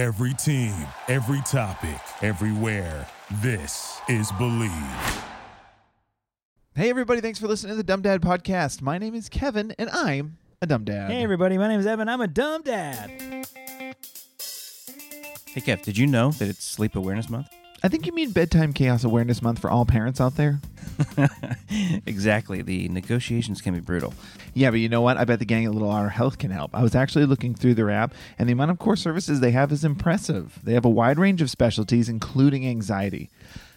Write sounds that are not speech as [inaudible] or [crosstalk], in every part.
Every team, every topic, everywhere. This is Bleav. Hey, everybody, thanks for listening to the Dumb Dad Podcast. My name is Kevin, and I'm a dumb dad. Hey, everybody. My name is Evan. I'm a dumb dad. Hey, Kev, did you know that it's Sleep Awareness Month? I think you mean Bedtime Chaos Awareness Month for all parents out there. [laughs] exactly. The negotiations can be brutal. Yeah, but you know what? I bet the gang at Little Otter Health can help. I was actually looking through their app, and the amount of core services they have is impressive. They have a wide range of specialties, including anxiety.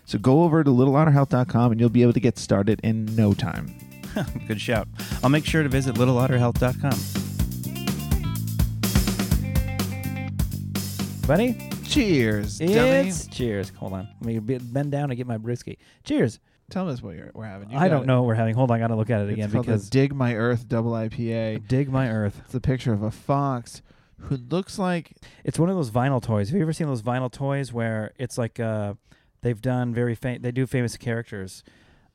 So go over to littleotterhealth.com and you'll be able to get started in no time. [laughs] Good shout. I'll make sure to visit littleotterhealth.com. Buddy, Cheers, dummy. it's cheers. Hold on. Let me be- bend down and get my brewski. Cheers. Tell us what you're, we're having. You I got don't it. know what we're having. Hold on. I got to look at it It's again called the because Dig My Earth Double IPA. dig my earth. It's a picture of a fox who looks like It's one of those vinyl toys. Have you ever seen those vinyl toys where it's like uh, they've done very fam- they do famous characters,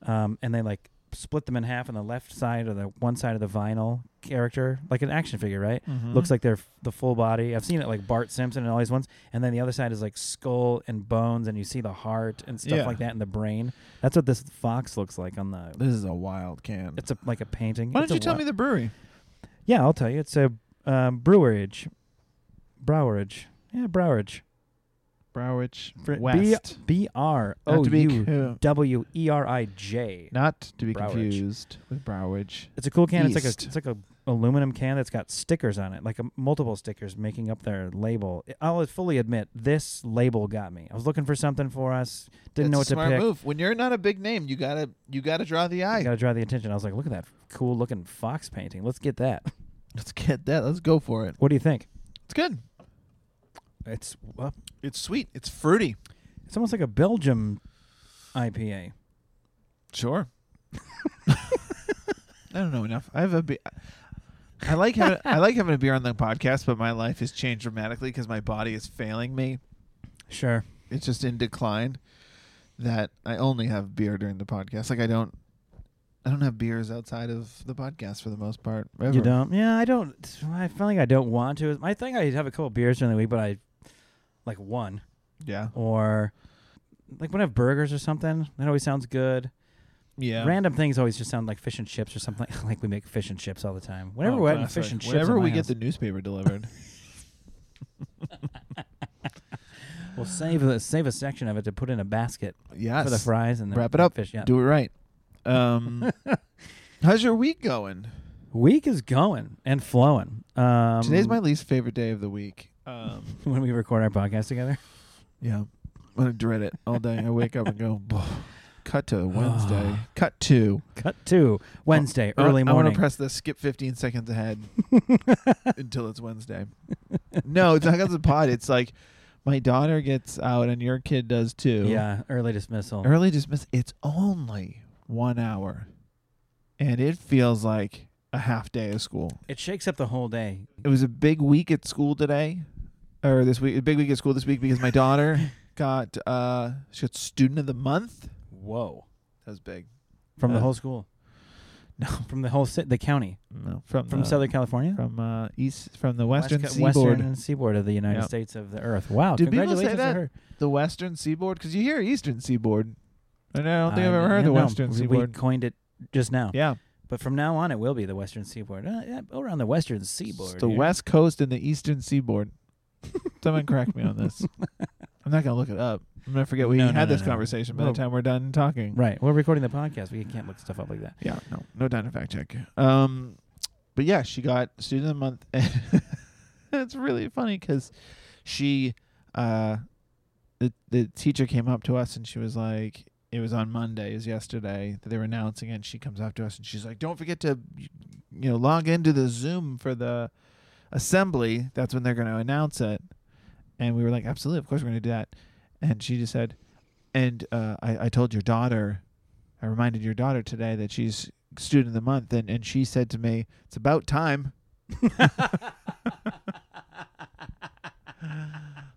um, and they like split them in half on the left side or the one side of the vinyl character, like an action figure, right? Mm-hmm. Looks like they're f- the full body. I've seen it like Bart Simpson and all these ones, and then the other side is like skull and bones, and you see the heart and stuff Yeah. like that in the brain. That's what this fox looks like on the. This is a wild can. It's a like a painting. Why don't you tell wi- me the brewery? Yeah, I'll tell you. It's a um, brewerage, browerage. Yeah, browerage. Browich Fr- West. B R Not to be U co- W E R I J. not to be Browich. confused with Browich. It's a cool can. It's like a it's like a aluminum can that's got stickers on it, like a, multiple stickers making up their label. I'll fully admit this label got me. I was looking for something for us, didn't know what That's a to smart pick. move. When you're not a big name, you gotta you gotta draw the eye. You Got to draw the attention. I was like, look at that cool looking fox painting. Let's get that. Let's get that. Let's go for it. What do you think? It's good. It's well, It's sweet. It's fruity. it's almost like a Belgium IPA. Sure. [laughs] I don't know enough. I have a. Be- I like having I like having a beer on the podcast, but my life has changed dramatically because my body is failing me. Sure. It's just in decline. That I only have beer during the podcast. Like I don't. I don't have beers outside of the podcast for the most part. You don't? Yeah, I don't. I feel like I don't want to. I think I have a couple beers during the week, but I like one Yeah. or like when I have burgers or something. That always sounds good. Yeah. Random things always just sound like fish and chips or something. [laughs] like we make fish and chips all the time. Whenever Oh, we're having classic. fish and chips, Whenever my we house, get the newspaper delivered. [laughs] [laughs] we'll save a save a section of it to put in a basket yes. for the fries and the Wrap it up. Fish, yeah. Do it right. Um, how's your week going? Week is going and flowing. Um, Today's my least favorite day of the week. Um, [laughs] when we record our podcast together. yeah, I'm gonna dread it all day. I wake up and go. Cut to [sighs] Wednesday. Cut to Cut to Wednesday, I- early I, morning. want to press the skip 15 seconds ahead [laughs] until it's Wednesday. No, it's not because of pod. It's like my daughter gets out and your kid does too. yeah, early dismissal. Early dismiss. It's only one hour, and it feels like a half day of school. It shakes up the whole day. It was a big week at school today, or this week. Big week at school this week because my daughter [laughs] got uh she got student of the month. Whoa. That was big. From the Uh, whole school. No, [laughs] From the whole ci- the county. no, from From the, Southern California? from uh east from the western West seaboard. Western seaboard of the United Yep. States of the earth. Wow. Did people say that? The western seaboard because you hear eastern seaboard. I don't think I- I've ever heard the western we- seaboard. We coined it just now. yeah, But from now on, it will be the Western seaboard. Uh, yeah, around the Western it's seaboard. the here. west coast and the eastern seaboard. Someone correct me on this. [laughs] I'm not gonna look it up. I'm gonna forget we No, had no, this no. conversation by Well- the time we're done talking. Right. We're recording the podcast. We can't look stuff up like that. Yeah, no, no time to fact check. Um, but yeah, she got student of the month. [laughs] it's really funny because she, uh, the the teacher came up to us and she was like, it was on Monday, is yesterday that they were announcing it. And she comes up to us and she's like, don't forget to, you know, log into the Zoom for the assembly. That's when they're going to announce it. And we were like, absolutely, of course we're going to do that. And she just said, and uh, I, I told your daughter, I reminded your daughter today that she's student of the month, and, and she said to me, it's about time. [laughs]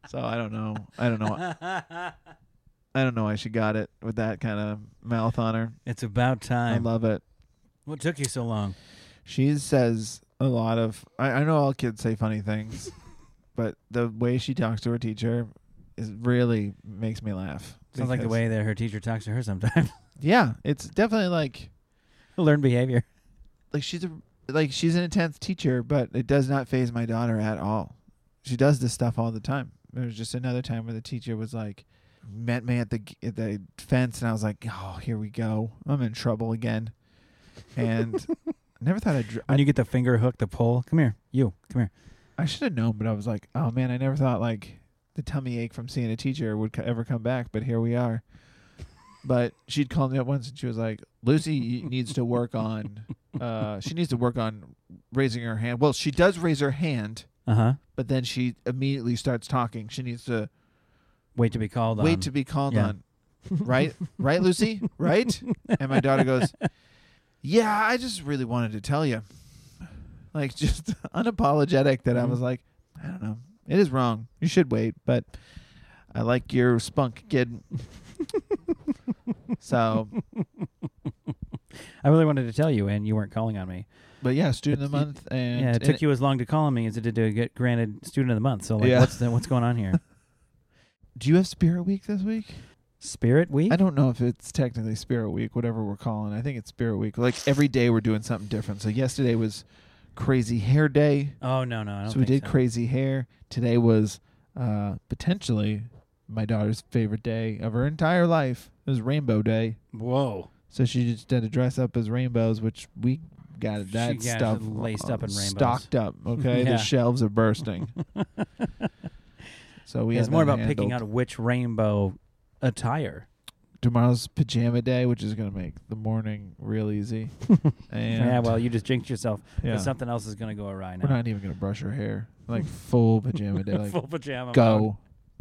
so I don't know. I don't know. [laughs] I don't know why she got it with that kind of mouth on her. It's about time. I love it. what took you so long? She says a lot of. I, I know all kids say funny things, [laughs] but the way she talks to her teacher is really makes me laugh. Sounds like the because- way that her teacher talks to her sometimes. [laughs] Yeah, it's definitely like Learned behavior. like she's a like she's an intense teacher, but it does not phase my daughter at all. She does this stuff all the time. There was just another time where the teacher was like met me at the g- at the fence, and I was like, "Oh, here we go. I'm in trouble again." And [laughs] never thought I'd. dr- When you get the finger hook, the pull. Come here, you. Come here. I should have known, but I was like, "Oh man, I never thought like the tummy ache from seeing a teacher would co- ever come back." But here we are. [laughs] But she'd called me up once, and she was like, "Lucy needs to work on. Uh, [laughs] she needs to work on raising her hand. Well, she does raise her hand." Uh huh. but then she immediately starts talking. She needs to Wait to be called on. wait to be called Yeah. on. Right? right, Lucy? Right? [laughs] And my daughter goes, Yeah, I just really wanted to tell you. Like, [laughs] just unapologetic that I Mhm. was like, I don't know. It is wrong. You should wait, but I like your spunk, kid. [laughs] so, I really wanted to tell you, and you weren't calling on me. but yeah, student of the It- month. And, yeah, it and took you as long to call on me as it did to get granted student of the month. So, like, Yeah. what's the, what's going on here? [laughs] do you have Spirit Week this week? Spirit Week. I don't know if it's technically Spirit Week, whatever we're calling. it. I think it's Spirit Week. Like every day we're doing something different. So yesterday was Crazy Hair Day. Oh no, no, I don't So we think did crazy hair. Today was uh, potentially my daughter's favorite day of her entire life. It was Rainbow Day. Whoa. So she just had to dress up as rainbows, which we got that She got stuff laced up in rainbows. stocked up. [laughs] Okay, Yeah. the shelves are bursting. [laughs] so we it's more that about picking out which rainbow attire. tomorrow's pajama day, which is gonna make the morning real easy. [laughs] and yeah, well, you just jinxed yourself. yeah. Something else is going to go awry now. we're not even gonna brush her hair. Like full pajama day. [laughs] Like Full pajama. mode. go,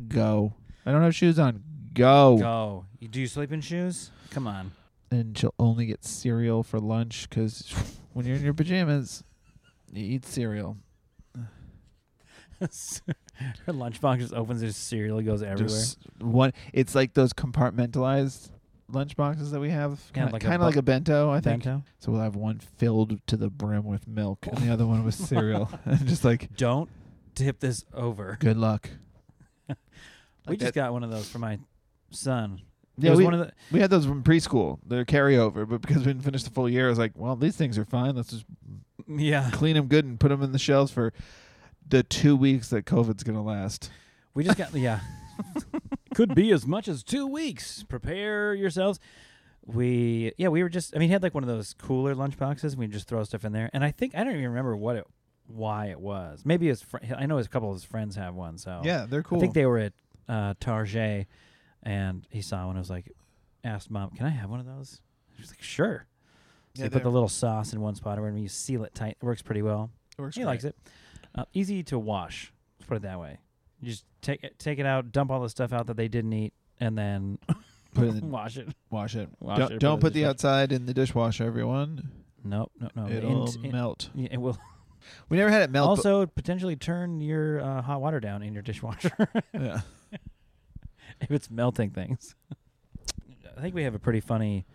go. I don't have shoes on. Go. Go. You, do you sleep in shoes? Come on. And she'll only get cereal for lunch because when you're in your pajamas, you eat cereal. [laughs] [laughs] Her lunchbox just opens. There's cereal. Goes everywhere. Just one. It's like those compartmentalized lunch boxes that we have, kind like a bu- like a bento, I think. Bento. So we'll have one filled to the brim with milk, and the other one with cereal. and [laughs] [laughs] just like, Don't tip this over. good luck. we Like just that- got one of those for my son. It Yeah, was we, one of the we had those from preschool. They're carryover, but because we didn't finish the full year, I was like, well, these things are fine. Let's just yeah. clean them good and put them in the shelves for the two weeks that COVID's gonna last. We just got [laughs] yeah. Could be as much as two weeks. Prepare yourselves. We yeah we were just I mean he had like one of those cooler lunch boxes. We just throw stuff in there, and I think I don't even remember what it why it was. Maybe his fr- I know his couple of his friends have one. So Yeah, they're cool. I think they were at uh, Target, and he saw one. I was like, asked mom, "Can I have one of those?" She was like, "Sure." So Yeah, you put the little sauce in one spot, and you seal it tight, it works pretty well. it works He likes it. Uh, easy to wash. Let's put it that way. You just take it, take it out, dump all the stuff out that they didn't eat, and then Put it in [laughs] wash it. wash it. Wash don't it, don't put put the the outside in the dishwasher, everyone. Nope, no, no. It'll In- in- melt. yeah, it will [laughs] We never had it melt. also potentially turn your uh, hot water down in your dishwasher [laughs] yeah. if it's melting things. I think we have a pretty funny,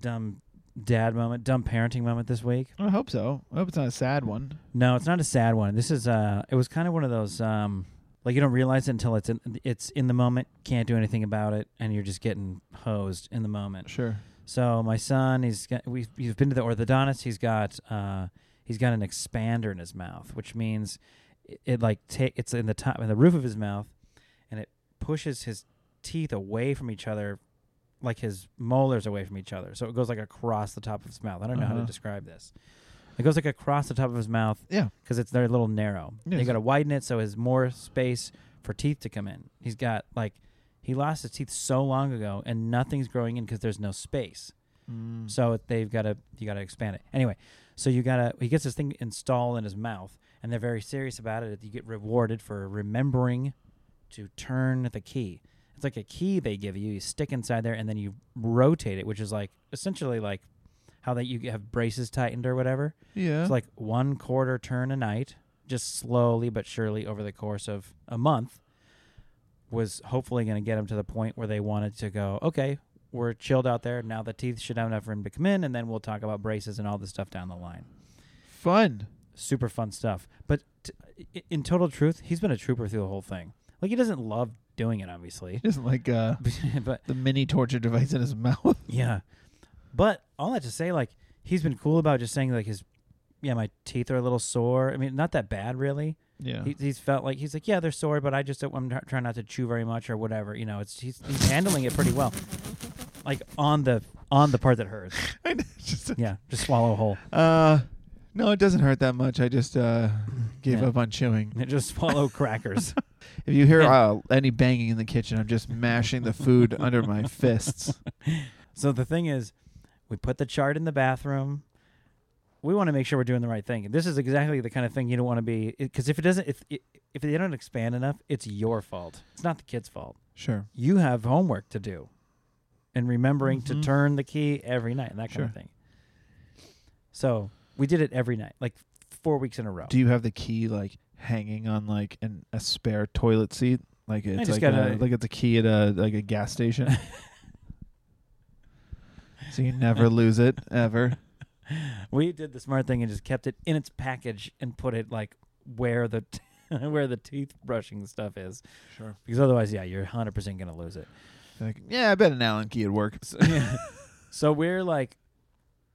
dumb dad moment, dumb parenting moment this week. I hope so. I hope it's not a sad one. No, it's not a sad one. This is uh it was kind of one of those um like you don't realize it until it's in it's in the moment, can't do anything about it and you're just getting hosed in the moment. Sure. So my son, he's got we he's been to the orthodontist. He's got uh he's got an expander in his mouth, which means it, it like take it's in the top in the roof of his mouth and it pushes his teeth away from each other like his molars away from each other. So it goes like across the top of his mouth. I don't know how to Uh-huh. describe this. It goes like across the top of his mouth Yeah. because it's they're a little narrow. Yes. You got to widen it so there's more space for teeth to come in. He's got like he lost his teeth so long ago, and nothing's growing in because there's no space. Mm. So they've got to you got to expand it anyway. So you got to he gets this thing installed in his mouth, and they're very serious about it. You get rewarded for remembering to turn the key. It's like a key they give you. You stick inside there, and then you rotate it, which is like essentially like how that you have braces tightened or whatever. Yeah. It's like one quarter turn a night, just slowly but surely over the course of a month. Was hopefully going to get them to the point where they wanted to go. Okay, we're chilled out there now. The teeth should have enough room to come in, and then we'll talk about braces and all this stuff down the line. fun. Super fun stuff. But t- in total truth, he's been a trooper through the whole thing. Like he doesn't love doing it, obviously, [laughs] He doesn't like uh, [laughs] but the mini torture device in his [laughs] mouth. yeah. But all that to say, like he's been cool about just saying like his, yeah, my teeth are a little sore. I mean, not that bad really. Yeah. He, he's felt like he's like, yeah, they're sore, but I just don't, I'm tr- trying not to chew very much or whatever. You know, it's he's, he's handling it pretty well. Like on the on the part that hurts. just, Yeah, just swallow whole. uh, no, it doesn't hurt that much. I just uh, gave Yeah. up on chewing. And Just swallow crackers. If you hear uh, any banging in the kitchen, I'm just mashing the food under my [laughs] fists. So the thing is, we put the chart in the bathroom. We want to make sure we're doing the right thing. This is exactly the kind of thing you don't want to be because if it doesn't, if if they don't expand enough, it's your fault. It's not the kid's fault. Sure. You have homework to do, and remembering Mhm. to turn the key every night and that kind of thing. So we did it every night, like four weeks in a row. Do you have the key like hanging on like an, a spare toilet seat? Like it's just like gotta- a, like it's a key at a like a gas station. [laughs] so you never lose it ever. [laughs] we did the smart thing and just kept it in its package and put it like where the [laughs] where the teeth brushing stuff is. Sure. Because otherwise, yeah, you're 100% going to lose it. Like, yeah, I bet an Allen key would work. So, yeah. so we're like,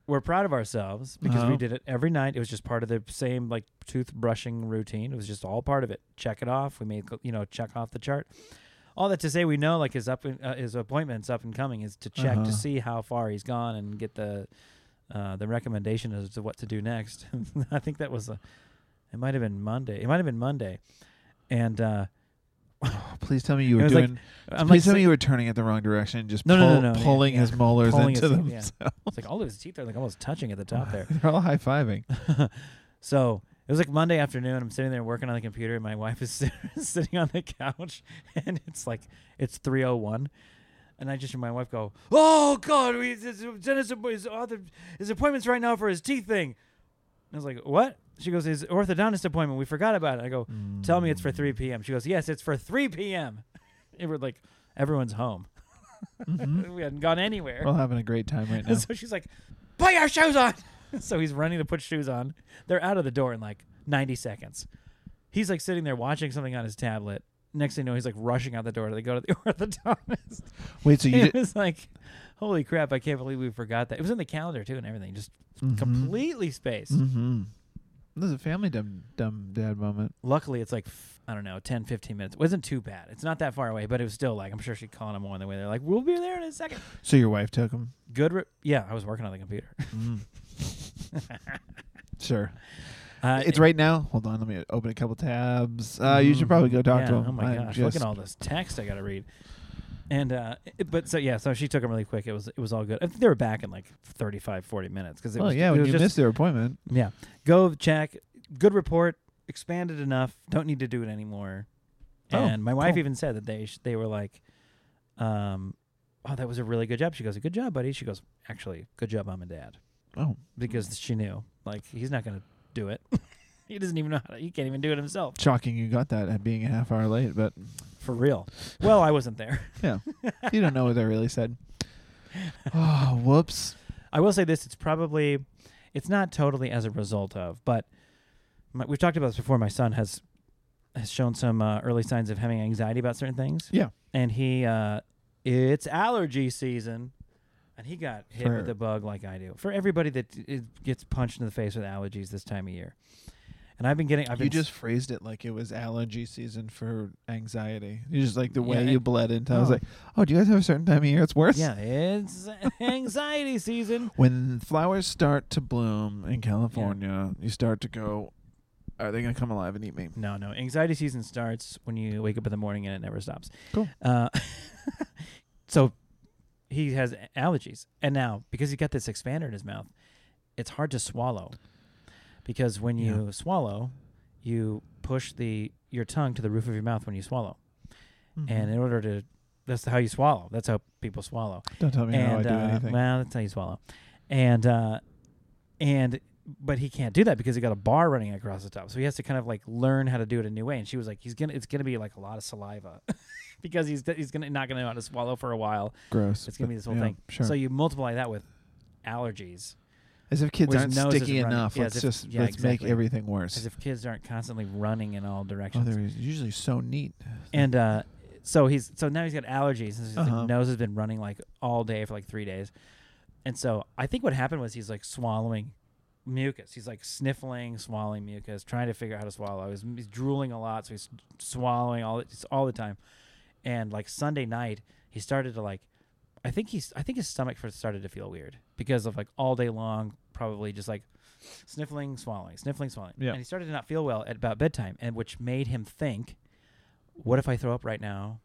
we're proud of ourselves because Uh-huh. we did it every night. It was just part of the same like toothbrushing routine. It was just all part of it. Check it off. We made you know check off the chart. All that to say, we know like his up in, uh, his appointments up and coming is to check Uh-huh. to see how far he's gone and get the uh, the recommendation as to what to do next. [laughs] I think that was a. It might have been Monday. It might have been Monday, and uh, Oh, please tell me you were was like- doing. I'm please like tell me you were turning it the wrong direction, just No, no, pull, no, no, yeah, pulling yeah. his molars Pulling into his them. teeth, It's like all of his teeth are like almost touching at the top there. They're all high fiving. so it was like Monday afternoon. I'm sitting there working on the computer, and my wife is sitting on the couch, and it's like it's 3:01, and I just hear my wife go, "Oh God, we his, his, his appointments right now for his teeth thing." And I was like, "What?" She goes, "His orthodontist appointment. We forgot about it." I go, "Tell me it's for 3 p.m." She goes, "Yes, it's for 3 p.m." and we're like, "Everyone's home. Mhm. [laughs] we hadn't gone anywhere." We're all having a great time right [laughs] now. So she's like, "Put your shoes on." [laughs] so he's running to put shoes on. They're out of the door in like 90 seconds. He's like sitting there watching something on his tablet. Next thing you know, he's like rushing out the door to go to the orthodontist. Wait, so you it did was like, holy crap! I can't believe we forgot that. It was in the calendar too, and everything. Just Mhm. completely spaced. Mm-hmm. This is a family dumb dumb dad moment. Luckily, it's like f- I don't know, 10, 15 minutes. It wasn't too bad. It's not that far away, but it was still like I'm sure she's calling him on the way there. Like we'll be there in a second. So your wife took him. Good. Re- yeah, I was working on the computer. [laughs] Mm. [laughs] sure. Uh, It's right now. Hold on, let me open a couple tabs. Uh, you should probably go talk yeah, to him. Oh my I'm gosh! Look at all this text I got to read. And uh, it- but so yeah, so she took him really quick. It was it was all good. I think they were back in like 35, 40 minutes because it Oh was yeah, it when was you just, missed their appointment. yeah. Go check. Good report. Expanded enough. Don't need to do it anymore. Oh, and my wife cool. even said that they sh- they were like, um, oh, that was a really good job. She goes, good job, buddy. She goes, actually, good job, mom and dad, Oh, because she knew like he's not gonna do it. [laughs] he doesn't even know how to. He can't even do it himself. shocking you got that at being a half hour late, but For real. Well, I wasn't there. [laughs] Yeah. You don't know what they really said. Oh, [laughs] whoops. I will say this: it's probably, it's not totally as a result of, but my, we've talked about this before. My son has has shown some uh, early signs of having anxiety about certain things. Yeah. and he, uh, it's allergy season, and he got hit For- with the bug like I do. For everybody that i- gets punched in the face with allergies this time of year, and I've been getting, I've you just phrased it like it was allergy season for anxiety. You just like the way Yeah, you bled into. I was like, oh, do you guys have a certain time of year it's worse? yeah, it's anxiety season. [laughs] When flowers start to bloom in California, you start to go, are they going to come alive and eat me? No, no. Anxiety season starts when you wake up in the morning and it never stops. Cool. Uh, [laughs] so he has allergies, and now because he's got this expander in his mouth, it's hard to swallow. Because when you swallow, you push the your tongue to the roof of your mouth when you swallow, Mm-hmm. and in order to that's how you swallow. That's how people swallow. don't tell me how I and do uh, anything. well, that's how you swallow. And uh, and but he can't do that because he got a bar running across the top. So he has to kind of like learn how to do it a new way. And she was like, he's gonna it's gonna be like a lot of saliva [laughs] because he's he's gonna not gonna know how to swallow for a while. Gross. It's gonna be this whole yeah, thing. Sure. So you multiply that with allergies. As if kids aren't his nose is sticky running. enough. Yeah, let's as if- just yeah, let's make everything worse. as if kids aren't constantly running in all oh, directions. they're usually so neat. and uh, so he's so now he's got allergies and his like, Uh-huh. nose has been running like all day for like three days and so i think what happened was he's like swallowing mucus he's like sniffling swallowing mucus trying to figure out how to swallow he's, he's drooling a lot so he's swallowing all it's all the time and like sunday night he started to like i think he's i think his stomach first started to feel weird because of like all day long probably just like sniffling swallowing sniffling swallowing Yeah. and he started to not feel well at about bedtime and which made him think what if I throw up right now?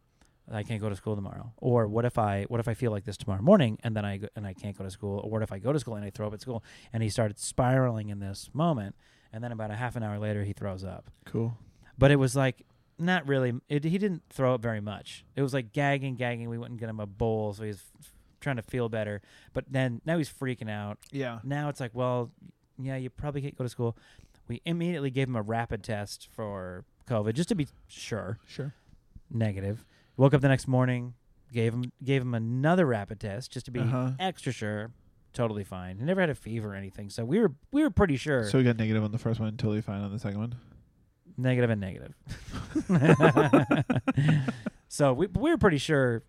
I can't go to school tomorrow. Or what if I what if I feel like this tomorrow morning and then I go, and I can't go to school? Or what if I go to school and I throw up at school? And he started spiraling in this moment, and then about a half an hour later he throws up. Cool. But it was like not really. It, he didn't throw up very much. It was like gagging, gagging. We went and get him a bowl, so he's f- trying to feel better. But then now he's freaking out. Yeah. Now it's like, well, yeah, you probably can't go to school. We immediately gave him a rapid test for COVID just to be sure Sure. negative. Woke up the next morning, gave him gave him another rapid test just to be Uh-huh. extra sure. Totally fine. He never had a fever or anything, so we were we were pretty sure. So we got negative on the first one, totally fine on the second one. negative and negative. [laughs] [laughs] so we we were pretty sure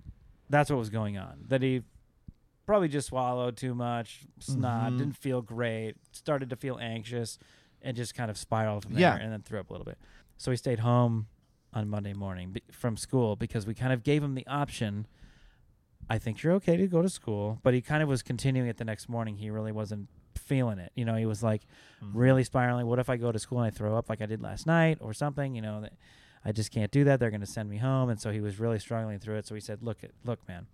that's what was going on. That he probably just swallowed too much, snot, Mhm. didn't feel great, started to feel anxious, and just kind of spiraled from there, Yeah. and then threw up a little bit. So he stayed home on Monday morning be- from school because we kind of gave him the option. I think you're okay to go to school, but he kind of was continuing it the next morning. He really wasn't feeling it. You know, he was like Mm-hmm. really spiraling. What if I go to school and I throw up like I did last night or something? You know, that I just can't do that. They're going to send me home, and so he was really struggling through it. So he said, "Look, look, man.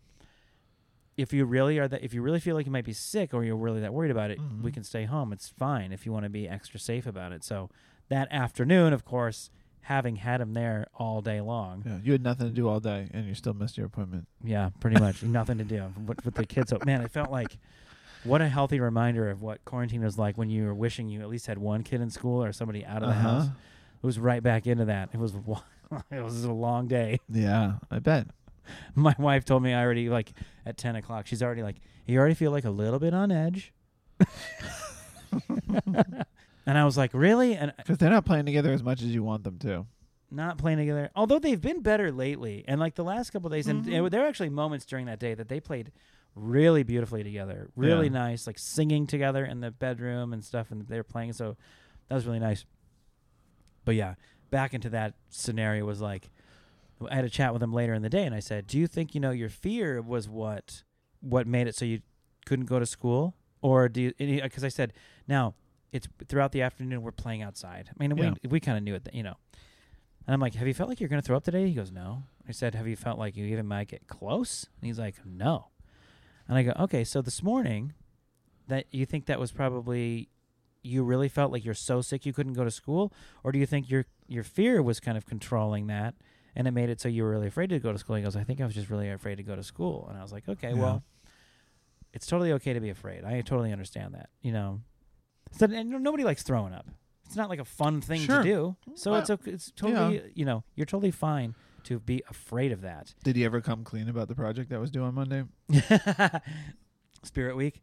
If you really are that, if you really feel like you might be sick or you're really that worried about it, we Mhm. can stay home. It's fine if you want to be extra safe about it." So that afternoon, of course, having had him there all day long, Yeah, you had nothing to do all day, and you still missed your appointment. yeah, pretty much [laughs] nothing to do with, with the kids. So man, it felt like what a healthy reminder of what quarantine was like when you were wishing you at least had one kid in school or somebody out of the house. It was right back into that. It was [laughs] it was a long day. Yeah, I bet. [laughs] My wife told me I already like at ten o'clock. She's already like, you already feel like a little bit on edge. [laughs] and I was like, really? And Because they're not playing together as much as you want them to. not playing together. Although they've been better lately, and like the last couple of days, and Mhm. it, there were actually moments during that day that they played really beautifully together, really Yeah. nice, like singing together in the bedroom and stuff, and they were playing. So that was really nice. But yeah, back into that scenario was like, I had a chat with him later in the day, and I said, "Do you think you know your fear was what what made it so you couldn't go to school, or do you?" Because I said, "Now it's throughout the afternoon we're playing outside. I mean, Yeah. we we kind of knew it, you know." And I'm like, "Have you felt like you're gonna throw up today?" He goes, "No." I said, "Have you felt like you even might get close?" And he's like, "No." And I go, "Okay, so this morning, that you think that was probably." You really felt like you're so sick you couldn't go to school, or do you think your your fear was kind of controlling that, and it made it so you were really afraid to go to school? He goes, "I think I was just really afraid to go to school," and I was like, "Okay, Yeah. well, it's totally okay to be afraid. I totally understand that. You know, so and nobody likes throwing up. It's not like a fun thing Sure. to do. So it's okay. It's totally you know you're totally fine to be afraid of that. Did he ever come clean about the project that was due on Monday? [laughs] Spirit Week,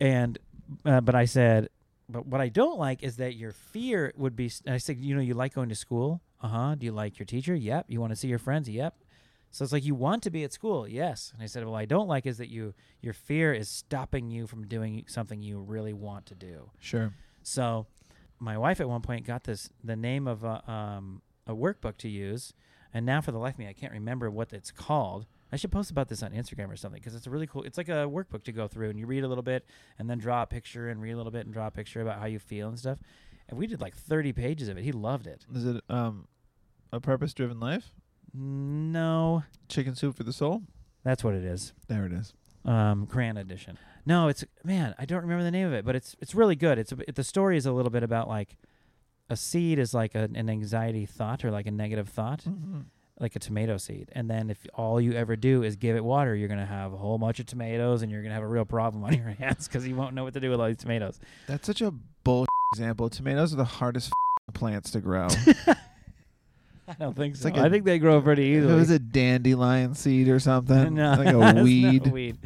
and uh, but I said, but what I don't like is that your fear would be. I said, you know, you like going to school. Uh huh. Do you like your teacher? Yep. You want to see your friends? Yep. So it's like you want to be at school, yes. And I said, well, I don't like is that you your fear is stopping you from doing something you really want to do. Sure. So, my wife at one point got this the name of a um, a workbook to use, and now for the life of me, I can't remember what it's called. I should post about this on Instagram or something because it's a really cool. It's like a workbook to go through, and you read a little bit, and then draw a picture, and read a little bit, and draw a picture about how you feel and stuff. And we did like thirty pages of it. He loved it. Is it um, a purpose-driven life? No, Chicken soup for the soul. that's what it is. There it is. um Cran edition. No, it's man, I don't remember the name of it, but it's it's really good. It's a, it, the story is a little bit about like a seed is like a, an anxiety thought or like a negative thought, Mm-hmm. Like a tomato seed. And then if all you ever do is give it water, you're gonna have a whole bunch of tomatoes, and you're gonna have a real problem on [laughs] your hands because you won't know what to do with all these tomatoes. That's such a bull example. Tomatoes are the hardest plants to grow. [laughs] I don't think It's so. like a- I think they grow pretty easily. it was a dandelion seed or something, [laughs] no, like a weed. weed.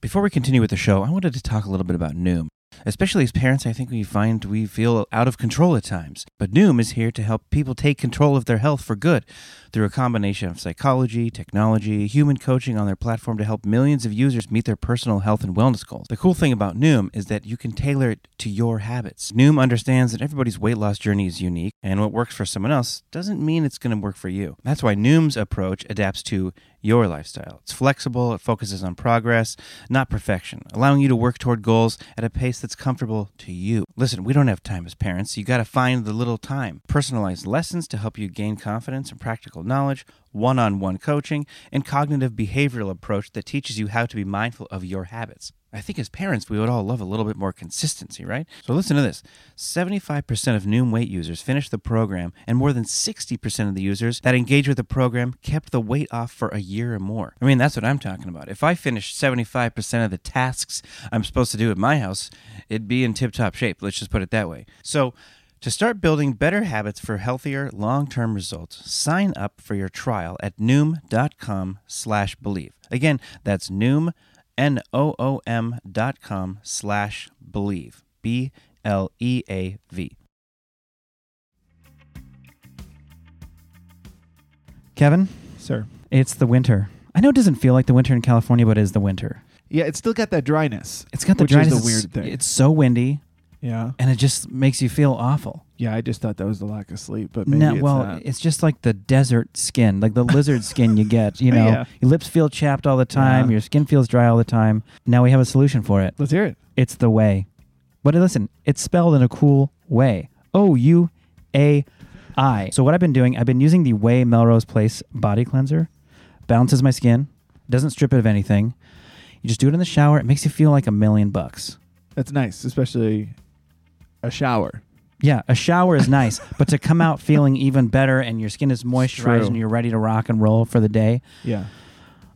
Before we continue with the show, I wanted to talk a little bit about Noom. Especially as parents, I think we find we feel out of control at times. But Noom is here to help people take control of their health for good through a combination of psychology, technology, human coaching on their platform to help millions of users meet their personal health and wellness goals. The cool thing about Noom is that you can tailor it to your habits. Noom understands that everybody's weight loss journey is unique, and what works for someone else doesn't mean it's going to work for you. That's why Noom's approach adapts to your lifestyle. It's flexible, it focuses on progress, not perfection, allowing you to work toward goals at a pace that's comfortable to you. Listen, we don't have time as parents. You got to find the little time. Personalized lessons to help you gain confidence and practical knowledge, one on one coaching, and cognitive behavioral approach that teaches you how to be mindful of your habits. I think as parents, we would all love a little bit more consistency, right? So listen to this 75% of Noom weight users finished the program, and more than 60% of the users that engaged with the program kept the weight off for a year or more. I mean, that's what I'm talking about. If I finished 75% of the tasks I'm supposed to do at my house, it'd be in tip top shape. Let's just put it that way. So, to start building better habits for healthier long-term results, sign up for your trial at noom.com slash bleav. Again, that's noom, N-O-O-M dot com slash bleav. B-L-E-A-V. Kevin, Sir. it's the winter. I know it doesn't feel like the winter in California, but it is the winter. Yeah, it's still got that dryness. It's got the Which is dryness. the It's- weird thing. It's so windy, Yeah. and it just makes you feel awful. Yeah, I just thought that was the lack of sleep, but maybe No, it's well, that. it's just like the desert skin, like the lizard skin you get. You [laughs] know, Yeah. your lips feel chapped all the time, Yeah. your skin feels dry all the time. Now we have a solution for it. Let's hear it. It's the way. But listen, it's spelled in a cool way. O U A I. So what I've been doing, I've been using the OUAI Melrose Place body cleanser. Balances my skin, doesn't strip it of anything. You just do it in the shower. It makes you feel like a million bucks. That's nice, especially a shower. Yeah, a shower is nice, [laughs] but to come out feeling even better and your skin is moisturized True. and you're ready to rock and roll for the day, Yeah.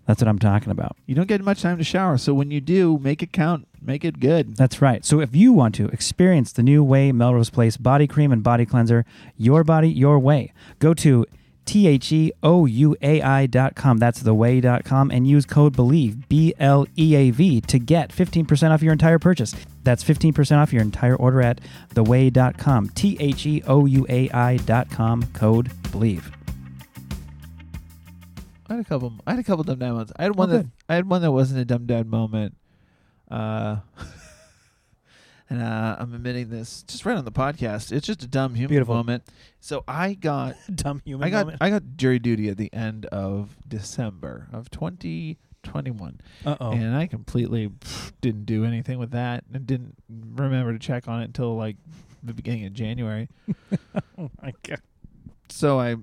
that's what I'm talking about. You don't get much time to shower, so when you do, make it count. Make it good. That's right. So if you want to experience the new OUAI Melrose Place body cream and body cleanser, your body, your way, go to T H E O U A I dot com. That's the way dot com and use code BLEAV, B L E A V, to get 15% off your entire purchase. That's 15% off your entire order at dot com. T H E O U A I dot com, code BLEAV. I had a couple. I had a couple dumb dad moments. I had one Oh, that good. I had one that wasn't a dumb dad moment. Uh, [laughs] and uh, I'm admitting this just right on the podcast. It's just a dumb human Beautiful. moment. So I got [laughs] Dumb human I got I got jury duty at the end of December of 2021, Uh oh. and I completely pff, didn't do anything with that, and didn't remember to check on it until like the beginning of January. [laughs] Oh my God. So I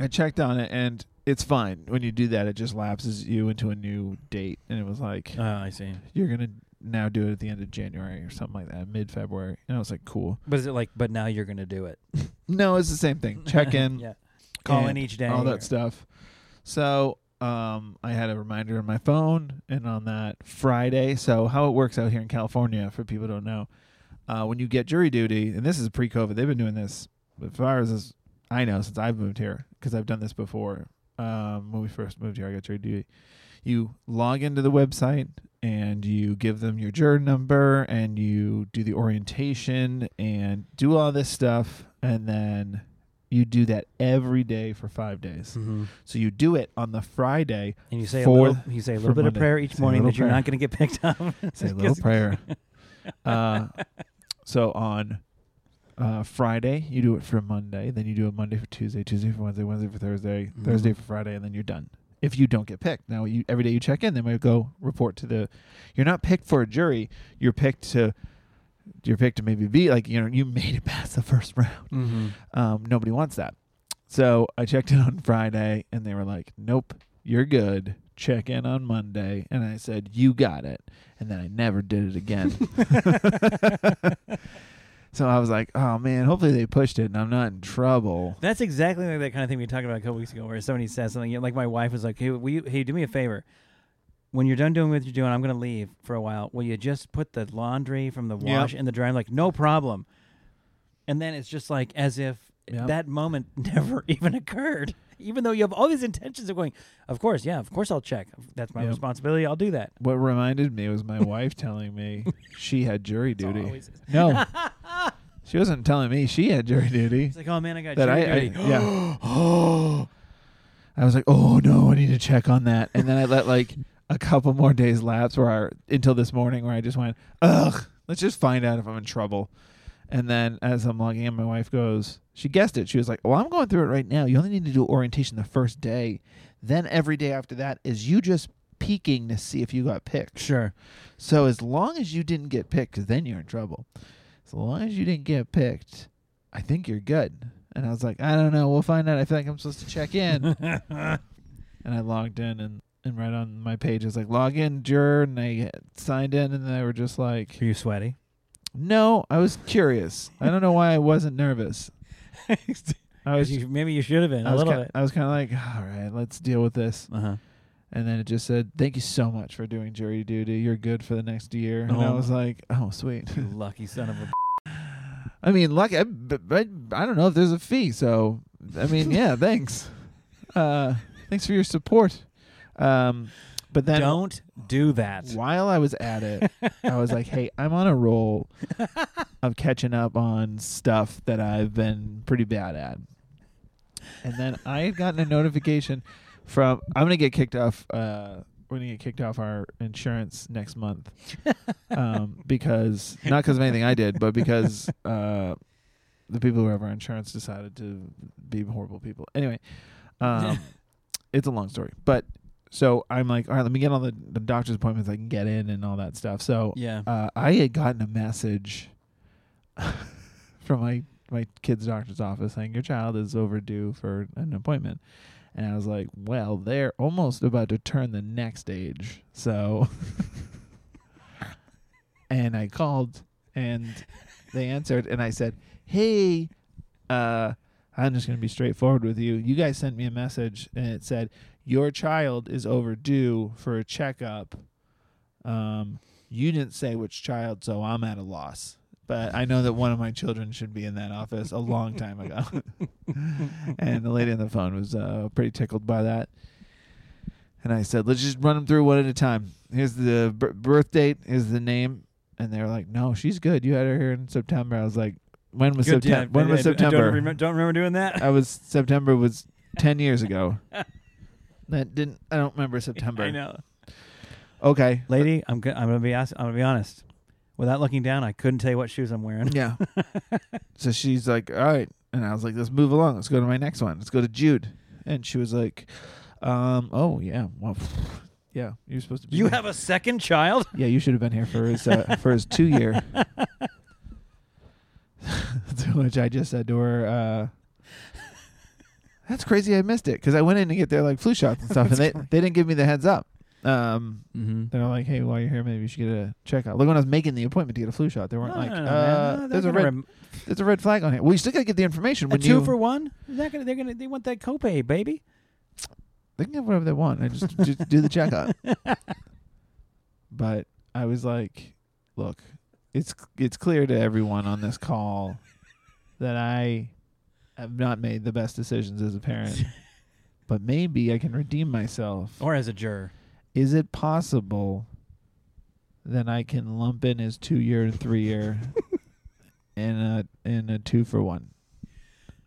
I checked on it, and it's fine. When you do that, it just lapses you into a new date, and it was like Oh, I see. you're gonna now do it at the end of January or something like that, mid February. And I was like, cool. But is it like, but now you're going to do it? [laughs] No, it's the same thing. Check in. [laughs] yeah. Call in each day. all or- that stuff. So um, I had a reminder on my phone, and on that Friday. So how it works out here in California, for people who don't know, uh, when you get jury duty, and this is pre-COVID, they've been doing this as far as as I know since I've moved here, because I've done this before. Um, when we first moved here, I got jury duty. You log into the website and you give them your juror number and you do the orientation and do all this stuff and then you do that every day for five days. Mhm. So you do it on the Friday. And you say a little, you say a little bit Monday. of prayer each Say morning that you're not going to get picked up. [laughs] [laughs] Say a little prayer. [laughs] Uh, so on uh, Friday, you do it for Monday. Then you do it Monday for Tuesday, Tuesday for Wednesday, Wednesday for Thursday, Mhm. Thursday for Friday, and then you're done. If you don't get picked, now you every day you check in, they might go report to the. You're not picked for a jury. You're picked to. You're picked to maybe be like you know you made it past the first [laughs] round. Mm-hmm. Um, nobody wants that. So I checked in [laughs] on Friday and they were like, nope, you're good. Check in on Monday. And I said, you got it. And then I never did it again. [laughs] so I was like, oh man, hopefully they pushed it and I'm not in trouble. That's exactly like that kind of thing we talked about a couple weeks ago, where somebody says something. you know, Like my wife was like, "Hey, will you, hey, do me a favor. When you're done doing what you're doing, I'm going to leave for a while. Will you just put the laundry from the Yep. wash in the dryer?" I'm like, no problem. And then it's just like as if Yep. that moment [laughs] never even occurred. Even though you have all these intentions of going, of course, yeah, of course I'll check. That's my Yep. responsibility. I'll do that. What reminded me was my [laughs] wife telling me she had jury duty. No, [laughs] she wasn't telling me she had jury duty. It's like, oh man, I got That I, jury I duty. yeah. Oh, [gasps] I was like, oh no, I need to check on that. And then I let like a couple more days lapse where I, until this morning where I just went, ugh, let's just find out if I'm in trouble. And then as I'm logging in, my wife goes, she guessed it. She was like, well, I'm going through it right now. You only need to do orientation the first day. Then every day after that is you just peeking to see if you got picked. Sure. So as long as you didn't get picked, because then you're in trouble. As long as you didn't get picked, I think you're good. And I was like, I don't know. We'll find out. I feel like I'm supposed to check in. [laughs] and I logged in, and, and right on my page it was like, log in, juror. And I signed in, and they were just like, Are you sweaty? no, I was curious. I don't know why I wasn't nervous. [laughs] I was, You- maybe you should have been I a was, little ki- bit. I was kind of like, all right, let's deal with this. Uh huh. And then it just said, thank you so much for doing jury duty. You're good for the next year. And I Oh. was like, oh, sweet. You lucky son of a. [laughs] I mean, lucky. I, but, but I don't know if there's a fee. So, I mean, yeah, [laughs] thanks. Uh, thanks for your support. Um, but then Don't do that. while I was at it, I was like, hey, I'm on a roll of catching up on stuff that I've been pretty bad at. And then I had gotten a notification from I'm gonna get kicked off. Uh, we're gonna get kicked off our insurance next month um, [laughs] because not because of anything I did, but because uh, the people who have our insurance decided to be horrible people. Anyway, um, [laughs] it's a long story, but so I'm like, all right, let me get all the, the doctor's appointments I can get in and all that stuff. So Yeah. uh, I had gotten a message [laughs] from my my kid's doctor's office saying your child is overdue for an appointment, and I was like, well, they're almost about to turn the next age, so. [laughs] and I called, and they answered, and I said, hey, uh. I'm just going to be straightforward with you. You guys sent me a message and it said, Your child is overdue for a checkup. Um, you didn't say which child, so I'm at a loss. But I know that one of my children should be in that office a long time ago. [laughs] and the lady on the phone was uh, pretty tickled by that. And I said, let's just run them through one at a time. Here's the b- birth date, here's the name. And they were like, no, she's good. You had her here in September. I was like, when was Good, yeah, September? when I- was I- I September? don't, remember, don't remember doing that. I was September was ten years ago. [laughs] That didn't. I don't remember September. I know. Okay, Lady, I'm go- I'm gonna be ask- I'm gonna be honest. Without looking down, I couldn't tell you what shoes I'm wearing. Yeah. [laughs] so she's like, "All right," and I was like, "Let's move along. Let's go to my next one. Let's go to Jude." And she was like, um, "Oh yeah, well, [laughs] yeah, you're supposed to be. You here. have a second child? Yeah, you should have been here for his uh, [laughs] for his two year." to which I just said to her, uh, "That's crazy. I missed it because I went in to get their like flu shots and [laughs] stuff, and they they didn't give me the heads up." Um, Mm-hmm. they're like, "Hey, while you're here, maybe you should get a checkup." Like when I was making the appointment to get a flu shot, they weren't like, uh, "There's a red, there's a red flag on here." Well, you still gotta get the information a when two you. for one. They're gonna they're gonna they want that copay, baby. they can get whatever they want. I just, just do the checkup. [laughs] But I was like, "Look, it's it's clear to everyone on this call that I have not made the best decisions as a parent." [laughs] But maybe I can redeem myself. Or as a juror. is it possible that I can lump in his two year and three year in [laughs] a in a two for one?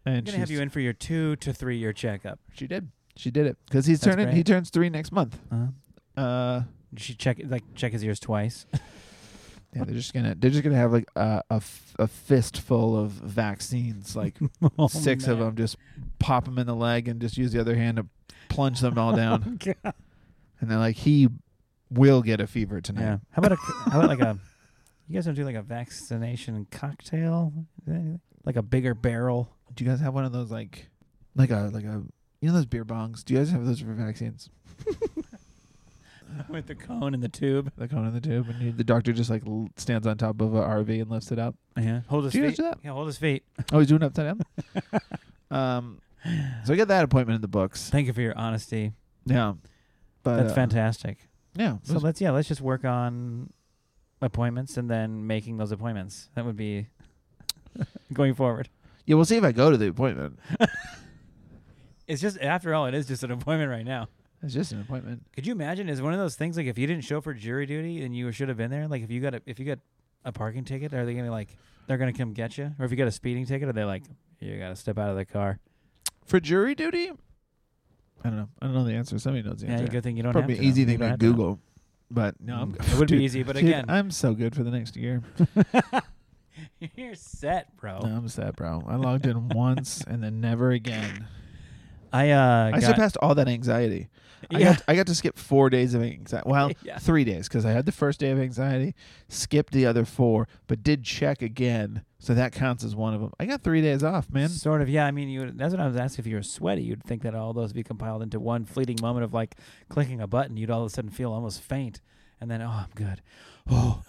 I'm And gonna have you in for your two to three year checkup. She did. She did it because he's That's turning. great. He turns three next month. Uh-huh. Uh, She check like check his ears twice. [laughs] yeah, they're just gonna they're just gonna have like a a, f- a fistful of vaccines, like [laughs] Oh, six of them. Just pop them in the leg and just use the other hand to plunge them all down. [laughs] Oh, God. and they're like, he will get a fever tonight. Yeah. How about a how about like a you guys don't do like a vaccination cocktail? Like a bigger barrel? Do you guys have one of those like like a like a you know those beer bongs? Do you guys have those for vaccines? [laughs] [laughs] With the cone and the tube. The cone in the tube, and you, the doctor just like l- stands on top of a RV and lifts it up. Yeah. Hold his Do you guys feet. do that? Yeah, hold his feet. Oh, he's doing it upside down. [laughs] um, so I get that appointment in the books. Thank you for your honesty. Yeah, but That's uh, fantastic. Yeah, it So was- let's yeah, let's just work on appointments and then making those appointments. That would be [laughs] going forward. yeah. We'll see if I go to the appointment. It's just after all, it is just an appointment right now. It's just an appointment. Could you imagine? Is one of those things like if you didn't show for jury duty and you should have been there? Like if you got a if you got a parking ticket, are they gonna like they're gonna come get you? Or if you got a speeding ticket, are they like you got to step out of the car? For jury duty? I don't know. I don't know the answer. Somebody knows the Yeah, answer. good thing you don't Probably have to easy know. thing You don't to have to. Google. But no, I'm, [laughs] it would be easy, but dude, again- I'm so good for the next year. [laughs] You're set, bro. No, I'm sad, bro. I logged in once and then never again. I uh I got, surpassed all that anxiety. I yeah. got I got to skip four days of anxiety. Well, [laughs] Yeah. three days because I had the first day of anxiety, skipped the other four, but did check again, so that counts as one of them. I got three days off, man. Sort of, yeah. I mean, you. would- That's what I was asking. If you were sweaty, you'd think that all those would be compiled into one fleeting moment of like clicking a button. You'd all of a sudden feel almost faint, and then, oh, I'm good. [gasps] Oh,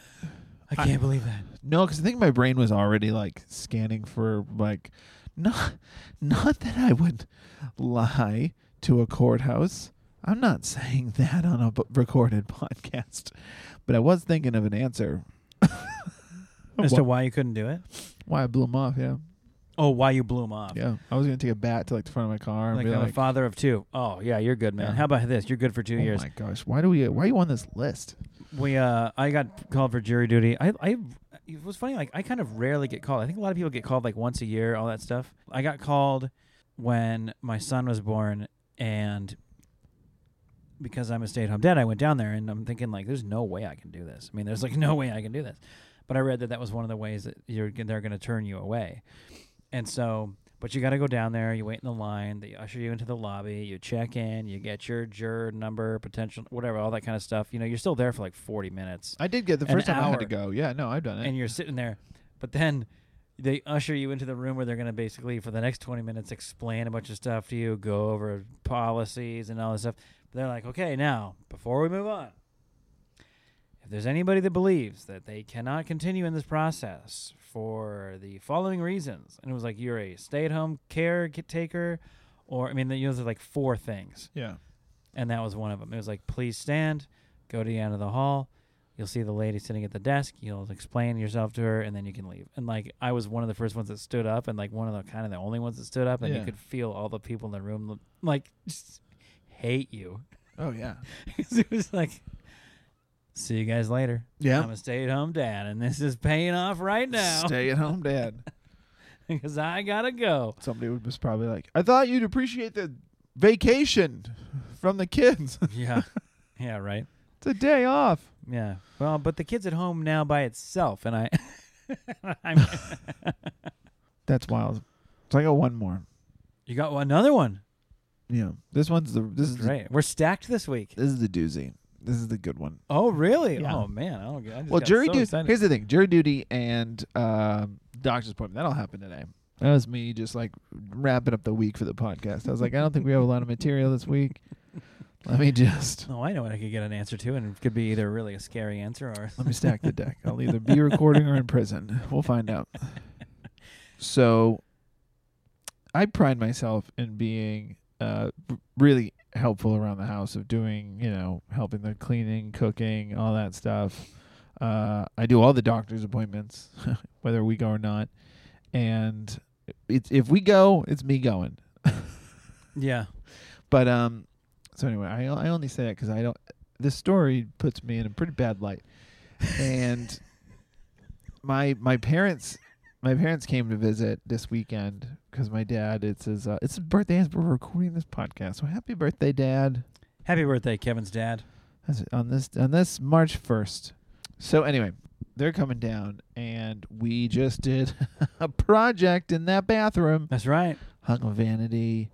I I- can't believe that. No, because I think my brain was already like scanning for like, [laughs] not not that I would lie to a courthouse. I'm not [laughs] saying that on a b- recorded [laughs] podcast, but I was thinking of an answer. [laughs] As to why you couldn't do it. why I blew him off. Yeah, Oh, why you blew him off? yeah. I was gonna take a bat to like the front of my car and Like be I'm a like, father of two. Oh yeah, you're good, man. Yeah. How about this? You're good for two "Oh years. my gosh, why do we? Why are you on this list?" We uh, I got called for jury duty. I I it was funny. Like I kind of rarely get called. I think a lot of people get called like once a year, all that stuff. I got called when my son was born, and because I'm a stay-at-home dad, I went down there and I'm thinking like, there's no way I can do this. I mean, there's like [laughs] no way I can do this. But I read that that was one of the ways that you're they're going to turn you away, and so. But you got to go down there. You wait in the line. They usher you into the lobby. You check in. You get your juror number, potential, whatever, all that kind of stuff. You know, you're still there for like 40 minutes I did get the first time I had to go. Yeah, no, I've done it. and you're sitting there. But then they usher you into the room where they're going to basically, for the next 20 minutes, explain a bunch of stuff to you, go over policies and all this stuff. They're like, okay, now, before we move on, if there's anybody that believes that they cannot continue in this process for the following reasons, and it was like you're a stay at home caretaker, or, I mean, you know, there's like four things yeah. and that was one of them. It was like, please stand, go to the end of the hall. You'll see the lady sitting at the desk. You'll explain yourself to her, and then you can leave. And like, I was one of the first ones that stood up, and like one of the kind of the only ones that stood up, and Yeah. you could feel all the people in the room like just hate you. Oh yeah. [laughs] 'Cause it was like, see you guys later. Yeah. I'm a stay-at-home dad, and this is paying off right now [laughs] Stay at home, dad. [laughs] because I gotta go. Somebody was probably like, "I thought you'd appreciate the vacation from the kids. Yeah, yeah, right. it's a day off." Yeah. Well, but the kid's at home now by itself, and I. I'm, That's wild. So I got one more. you got another one. Yeah, this one's the this is the, Great. We're stacked this week. this is the doozy. This is the good one. Oh, really? Yeah. Oh man, I don't get. I just well, got jury so duty. excited. Here's the thing: jury duty and um, doctor's appointment. That'll happen today. That was me just like wrapping up the week for the podcast. I was like, I don't think we have a lot of material this week. Let me just [laughs] Oh, I know what I could get an answer to, and it could be either really a scary answer or. let me stack the deck. I'll either be [laughs] recording or in prison. We'll find out. [laughs] So, I pride myself in being uh, really helpful around the house of doing, you know, helping the cleaning, cooking, all that stuff. Uh, I do all the doctor's appointments, [laughs] whether we go or not. And it's if we go, it's me going. [laughs] Yeah. But um, so anyway, I I only say that because I don't. This story puts me in a pretty bad light, and [laughs] my my parents my parents came to visit this weekend because my dad it's his uh, it's his birthday as we're recording this podcast. So happy birthday, Dad! Happy birthday, Kevin's dad. That's on this on this March first. So anyway, they're coming down, and we just did [laughs] a project in that bathroom That's right. hung a vanity,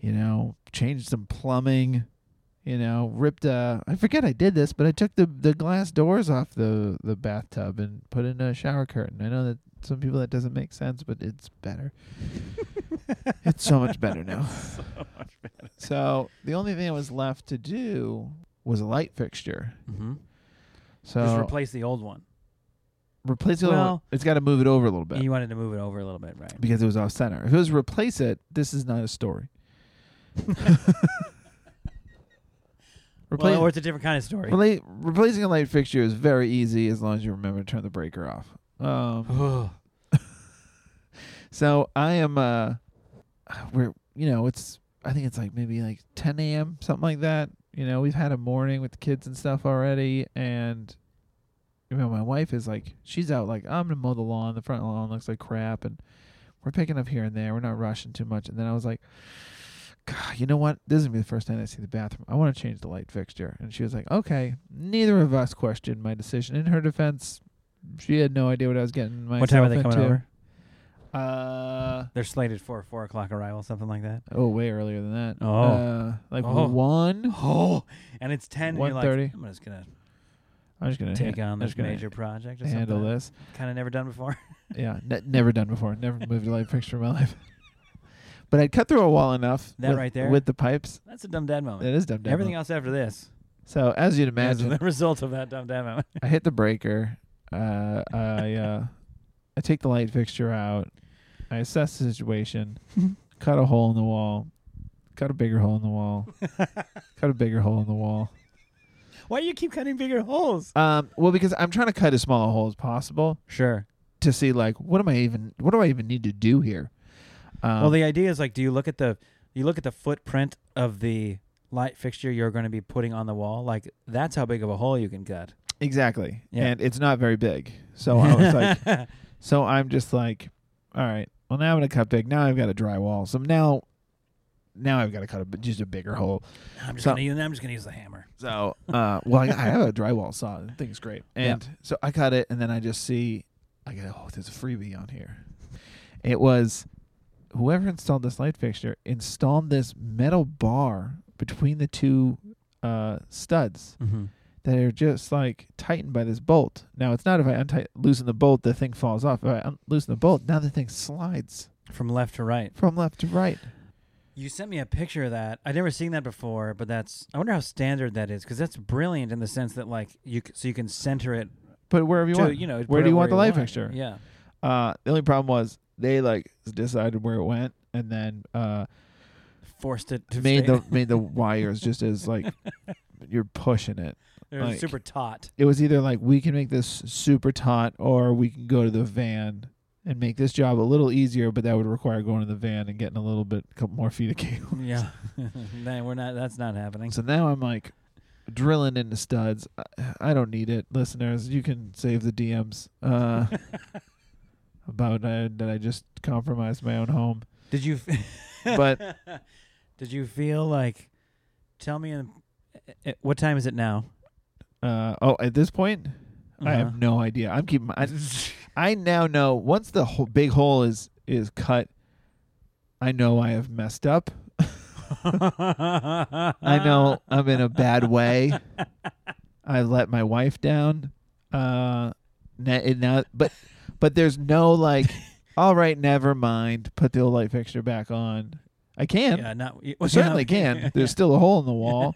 you know, changed some plumbing, you know, ripped uh I forget I did this, but I took the the glass doors off the the bathtub and put in a shower curtain. I know that some people that doesn't make sense, but it's better. [laughs] it's so much better now. [laughs] so much better. So the only thing that was left to do was a light fixture. Mm-hmm. So Just replace the old one. replace the other one. Well, It's got to move it over a little bit You wanted to move it over a little bit, right? because it was off center. If it was replace it, this is not a story. [laughs] Well, or it's a different kind of story. Rela- replacing a light fixture is very easy as long as you remember to turn the breaker off. Um, [sighs] [laughs] so I am uh we're you know, it's I think it's like maybe like 10 a.m. something like that. You know, we've had a morning with the kids and stuff already, and you know, my wife is like, she's out like I'm gonna mow the lawn. The front lawn looks like crap, and we're picking up here and there. We're not rushing too much. And then I was like, God, you know what? This is gonna be the first time I see the bathroom. I want to change the light fixture. And she was like, Okay. Neither of us questioned my decision. In her defense, she had no idea what I was getting myself What time are they coming into. over? Uh They're slated for a four o'clock arrival, something like that. oh, way earlier than that. Oh. uh, like Oh. one. Oh, and it's ten. And you're like, 1:30. I'm just gonna I'm just gonna take ha- on I'm this just gonna major project or handle something. this. Kind of never done before. [laughs] Yeah, ne- never done before. Never moved a light fixture in my life. [laughs] But I'd cut through a wall enough. That with, right there? with the pipes. That's a dumb dad moment. It is dumb. dad Everything mode. else after this So as you'd is imagine, the [laughs] result of that dumb dad moment. I hit the breaker. Uh, I uh, [laughs] I take the light fixture out. I assess the situation. [laughs] cut a hole in the wall. Cut a bigger hole in the wall. [laughs] cut a bigger hole in the wall. Why do you keep cutting bigger holes? Um, well, because I'm trying to cut as small a hole as possible Sure. to see like what am I even what do I even need to do here? Um, well, the idea is like, do you look at the you look at the footprint of the light fixture you're going to be putting on the wall? Like that's how big of a hole you can cut. Exactly, Yeah. and it's not very big. So I was like, [laughs] so I'm just like, all right. Well, now I'm gonna cut big. Now I've got a drywall. So now, now I've got to cut a just a bigger hole. I'm just So- gonna use. I'm just gonna use the hammer. So, uh, well, I, I have a drywall saw. The thing's great. And so I cut it, and then I just see, I go, oh, there's a freebie on here. It was whoever installed this light fixture installed this metal bar between the two uh, studs Mm-hmm. That are just like tightened by this bolt. Now, it's not if I untight, loosen the bolt, the thing falls off. If I un- loosen the bolt, now the thing slides From left to right. from left to right. You sent me a picture of that. I'd never seen that before, but that's. I wonder how standard that is because that's brilliant in the sense that like you c- so you can center it Put it wherever you to want. you know where do you want the light fixture? Yeah. Uh, the only problem was they like decided where it went, and then uh, Forced it to made stay. the made the [laughs] wires just as like you're pushing it. They're like- super taut. It was either like we can make this super taut, or we can go to the van and make this job a little easier, but that would require going to the van and getting a little bit, a couple more feet of cable. Yeah. [laughs] [laughs] no, we're not. That's not happening. So now I'm like drilling into studs. I, I don't need it, listeners. You can save the DMs uh, [laughs] about uh, that I just compromised my own home. Did you? f- But did you feel like? Tell me, in, uh, what time is it now? Uh, oh, at this point, I Uh-huh. have no idea. I'm keeping. My, I, [laughs] I now know once the whole big hole is is cut. I know I have messed up. I know I'm in a bad way. I let my wife down. Uh, now, but but there's no like. [laughs] all right, never mind. Put the old light fixture back on. I can. Yeah, not. I [laughs] certainly can. There's still a hole in the wall.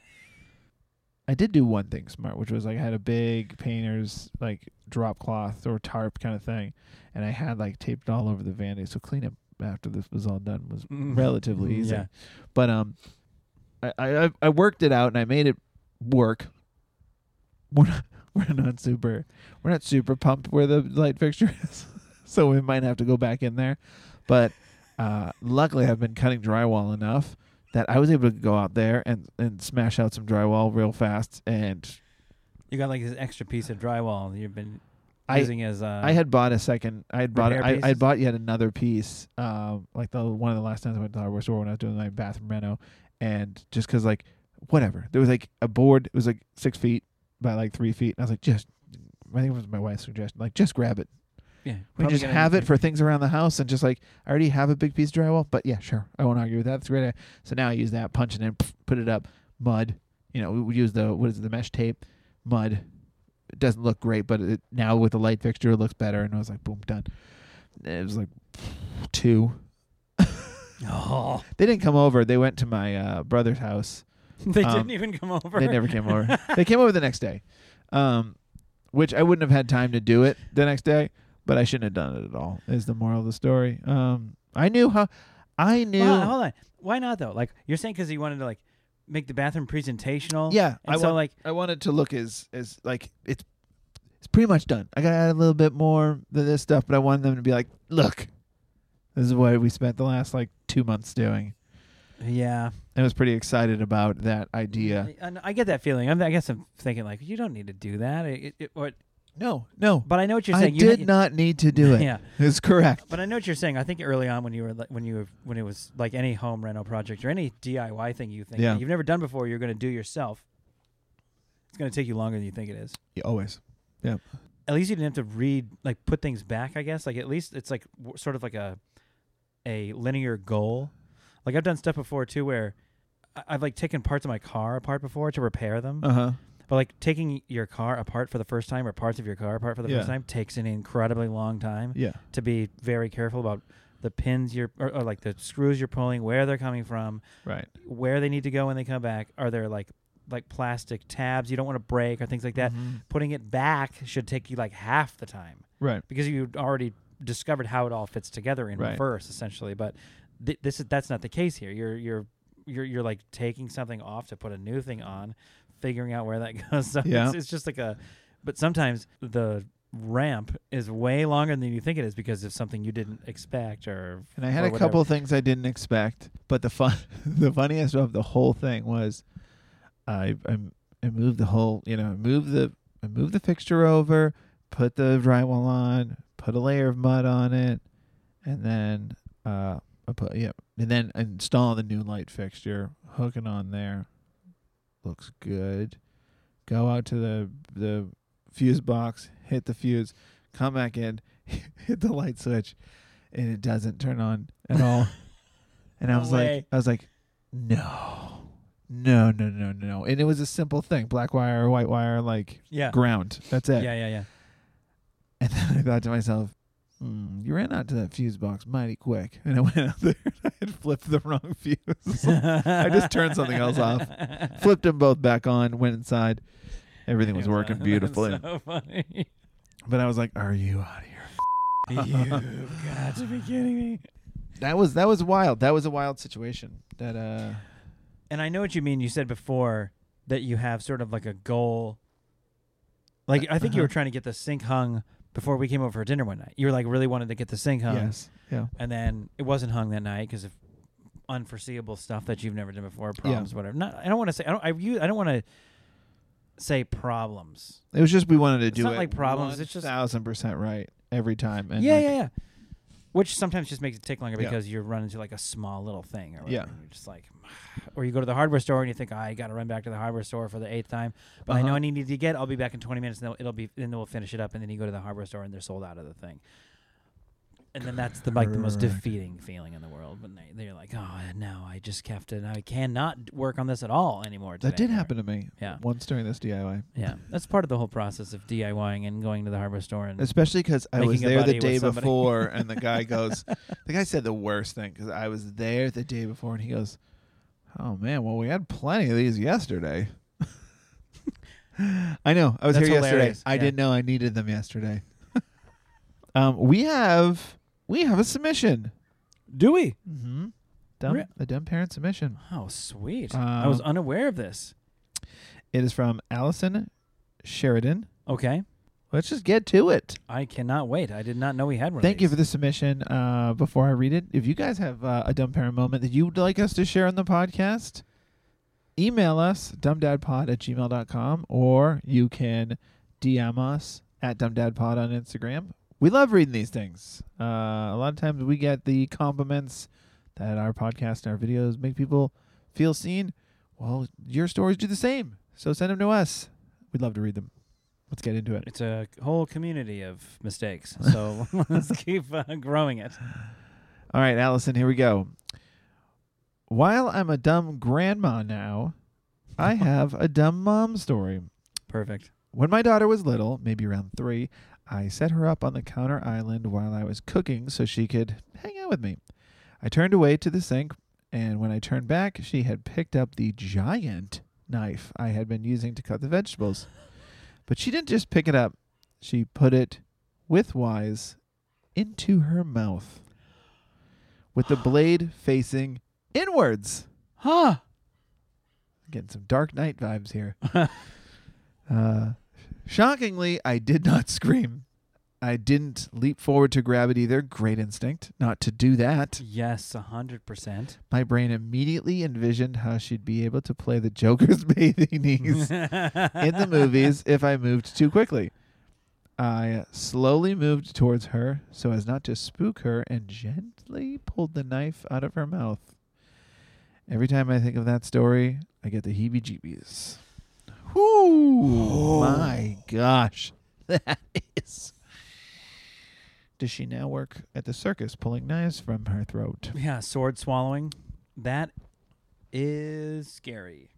I did do one thing smart, which was like I had a big painter's like drop cloth or tarp kind of thing, and I had like taped it all over the vanity. So cleanup after this was all done was Mm. [laughs] relatively easy. Yeah. But um, I, I I worked it out and I made it work. [laughs] We're not, we're not super we're not super pumped where the light fixture [laughs] is, so we might have to go back in there. But uh, luckily, I've been cutting drywall enough that I was able to go out there and and smash out some drywall real fast. And You got like this extra piece of drywall you've been I- using as. Uh, I had bought a second. I had bought. repair I, I had bought yet another piece. Um, like the one of the last times I went to the hardware store when I was doing my bathroom reno, and just because like whatever, there was like a board. It was like six feet by like three feet. And I was like, just. I think it was my wife's suggestion. Like, just grab it. Yeah. We just have it for things around the house, and just like I already have a big piece of drywall. But yeah, sure, I won't argue with that. It's a great. idea. So now I use that, punch it in, put it up, mud. You know, we, we use the what is it, the mesh tape, mud. It doesn't look great, but it, now with the light fixture, it looks better. And I was like, boom, done. It was like two. Oh, [laughs] They didn't come over. They went to my uh, brother's house. [laughs] they Um, didn't even come over. They never came over. [laughs] they came over the next day, um, which I wouldn't have had time to do it the next day. But I shouldn't have done it at all. Is the moral of the story? Um, I knew how. I knew. Well, hold on. Why not though? Like you're saying because you wanted to like make the bathroom presentational. yeah, And I so want, like I wanted to look as as like it's it's pretty much done. I got to add a little bit more to this stuff, but I wanted them to be like, look, this is what we spent the last like two months doing. Yeah. I was pretty excited about that idea. I, and I get that feeling. I'm, I guess I'm thinking like you don't need to do that. It, it, it- what, No, no, but I know what you're I saying. You- did not need to do [laughs] it. Yeah. It's correct. But I know what you're saying. I think early on when you were like, when you were, when it was like any home rental project or any DIY thing you think Yeah. you've never done before, you're going to do yourself. It's going to take you longer than you think it is. Yeah, always. Yeah. At least you didn't have to read like put things back. I guess like at least it's like w- sort of like a a linear goal. Like I've done stuff before too where I- I've like taken parts of my car apart before to repair them. Uh huh. But like taking your car apart for the first time or parts of your car apart for the Yeah. first time takes an incredibly long time Yeah. to be very careful about the pins you're or, or like the screws you're pulling, where they're coming from, Right. where they need to go when they come back. Are there like like plastic tabs you don't want to break or things like that? Mhm. Putting it back should take you like half the time Right. because you already discovered how it all fits together in Right. reverse essentially. But th- this is that's not the case here. You're you're you're you're like taking something off to put a new thing on, figuring out where that [laughs] goes. So Yeah. it's, it's just like a. But sometimes the ramp is way longer than you think it is because of something you didn't expect or. And I had a whatever. couple things I didn't expect, but the fun, [laughs] the funniest of the whole thing was, I I, I moved the whole, you know, move the I moved the fixture over, put the drywall on, put a layer of mud on it, and then uh I put yeah, and then install the new light fixture, hooking on there. Looks good. Go out to the the fuse box, hit the fuse, come back in, [laughs] hit the light switch, and it doesn't turn on at all. [laughs] and I was like, I was like, no, no, no, no, no. And it was a simple thing: black wire, white wire, like Yeah. ground. That's it. Yeah, yeah, yeah. And [laughs] then I thought to myself, hmm, you ran out to that fuse box mighty quick. And I [laughs] went out there and I had flipped the wrong [laughs] fuse. I just turned something else off, [laughs] flipped them both back on, went inside. Everything was working beautifully. so funny. But I was like, are you out of here? You've got to be kidding me. That was that was wild. That was a wild situation. That uh And I know what you mean. You said before that you have sort of like a goal. Like I think you Uh-huh. were trying to get the sink hung before we came over for dinner one night. You were like really wanted to get the sink hung, yes. Yeah. and then it wasn't hung that night because of unforeseeable stuff that you've never done before, problems, whatever. Not, I don't want to say. I don't. I, you, I don't want to say problems. It was just we wanted to It's do not it like problems, it's just- thousand percent right every time. And yeah, like, yeah, yeah. Which sometimes just makes it take longer Yeah. because you run into like a small little thing, or Yeah. you're just like, [sighs] or you go to the hardware store and you think, I got to run back to the hardware store for the eighth time, but I know Uh-huh. I need to get. I'll be back in 20 minutes, and it'll, it'll be, and then we'll finish it up, and then you go to the hardware store and they're sold out of the thing, and then that's the like the most defeating feeling in the world when they they're like, oh no, I just have to, I cannot work on this at all anymore. That did or- happen to me Yeah, once during this DIY. yeah, that's part of the whole process of DIYing and going to the hardware store and Especially because I was there the day before, [laughs] and the guy goes, the guy said the worst thing because I was there the day before, and he goes, "Oh man, well we had plenty of these yesterday." [laughs] I know. I was That's here yesterday. hilarious, I yeah. didn't know I needed them yesterday. [laughs] um, we have we have a submission. do we? Mm-hmm. Dumb, Re- a dumb parent submission. Oh, sweet! I was Um, unaware of this. It is from Allison Sheridan. Okay. Let's just get to it. I cannot wait. I did not know we had one. Thank of you for the submission. Uh, before I read it, if you guys have uh, a dumb parent moment that you would like us to share on the podcast, email us dumbdadpod at gmail.com or you can DM us at dumbdadpod on Instagram. We love reading these things. Uh, a lot of times we get the compliments that our podcast and our videos make people feel seen. Well, your stories do the same. So send them to us. We'd love to read them. Let's get into it. It's a whole community of mistakes. So [laughs] [laughs] let's keep uh, growing it. All right, Allison, here we go. While I'm a dumb grandma now, I [laughs] have a dumb mom story. Perfect. When my daughter was little, maybe around three, I set her up on the counter island while I was cooking so she could hang out with me. I turned away to the sink, and when I turned back, she had picked up the giant knife I had been using to cut the vegetables. But she didn't just pick it up, she put it widthwise into her mouth with the blade facing inwards. Huh. Getting some Dark Knight vibes here. [laughs] uh, shockingly, I did not [laughs] scream. I didn't leap forward to grab it either. Great instinct not to do that. Yes, a hundred percent. My brain immediately envisioned how she'd be able to play the Joker's [laughs] bathing knees in the movies if I moved too quickly. I slowly moved towards her so as not to spook her and gently pulled the knife out of her mouth. Every time I think of that story, I get the heebie jeebies. Whoo! My gosh. [laughs] That is. Does she now work at the circus pulling knives from her throat? Yeah, sword swallowing. That is scary,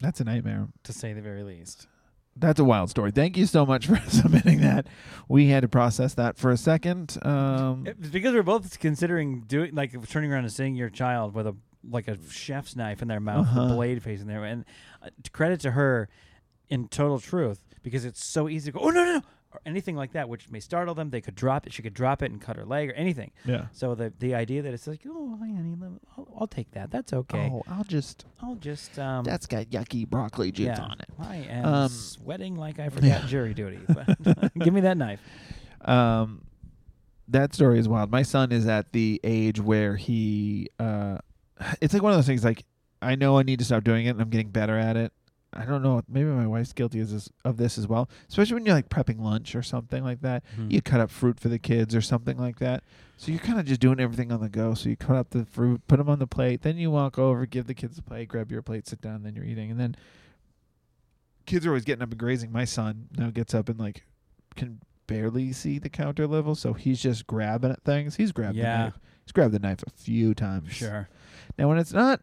That's a nightmare. to say the very least. That's a wild story. Thank you so much [laughs] for submitting that. We had to process that for a second. Um, It's because we're both considering doing like turning around and seeing your child with a like a chef's knife in their mouth, Uh-huh. blade facing there, and uh, credit to her, in total truth, because it's so easy to go, oh no no no, or anything like that, which may startle them. They could drop it. She could drop it and cut her leg or anything. yeah. So the the idea that it's like, oh, honey, I'll, I'll take that. That's okay. Oh, I'll just. I'll just um. That's got yucky broccoli juice yeah, on it. I am Um, sweating like I [laughs] forgot yeah. jury duty. But [laughs] give me that knife. Um, that story is wild. My son is at the age where he. Uh, it's like one of those things. Like I know I need to stop doing it, and I'm getting better at it. I don't know. Maybe my wife's guilty of this, of this as well. Especially when you're like prepping lunch or something like that. Hmm. you cut up fruit for the kids or something like that. So you're kind of just doing everything on the go. So you cut up the fruit, put them on the plate, then you walk over, give the kids a plate, grab your plate, sit down, then you're eating. And then kids are always getting up and grazing. My son now gets up and like can barely see the counter level, so he's just grabbing at things. He's grabbed the knife. He's grabbed the knife a few times. Sure. Now when it's not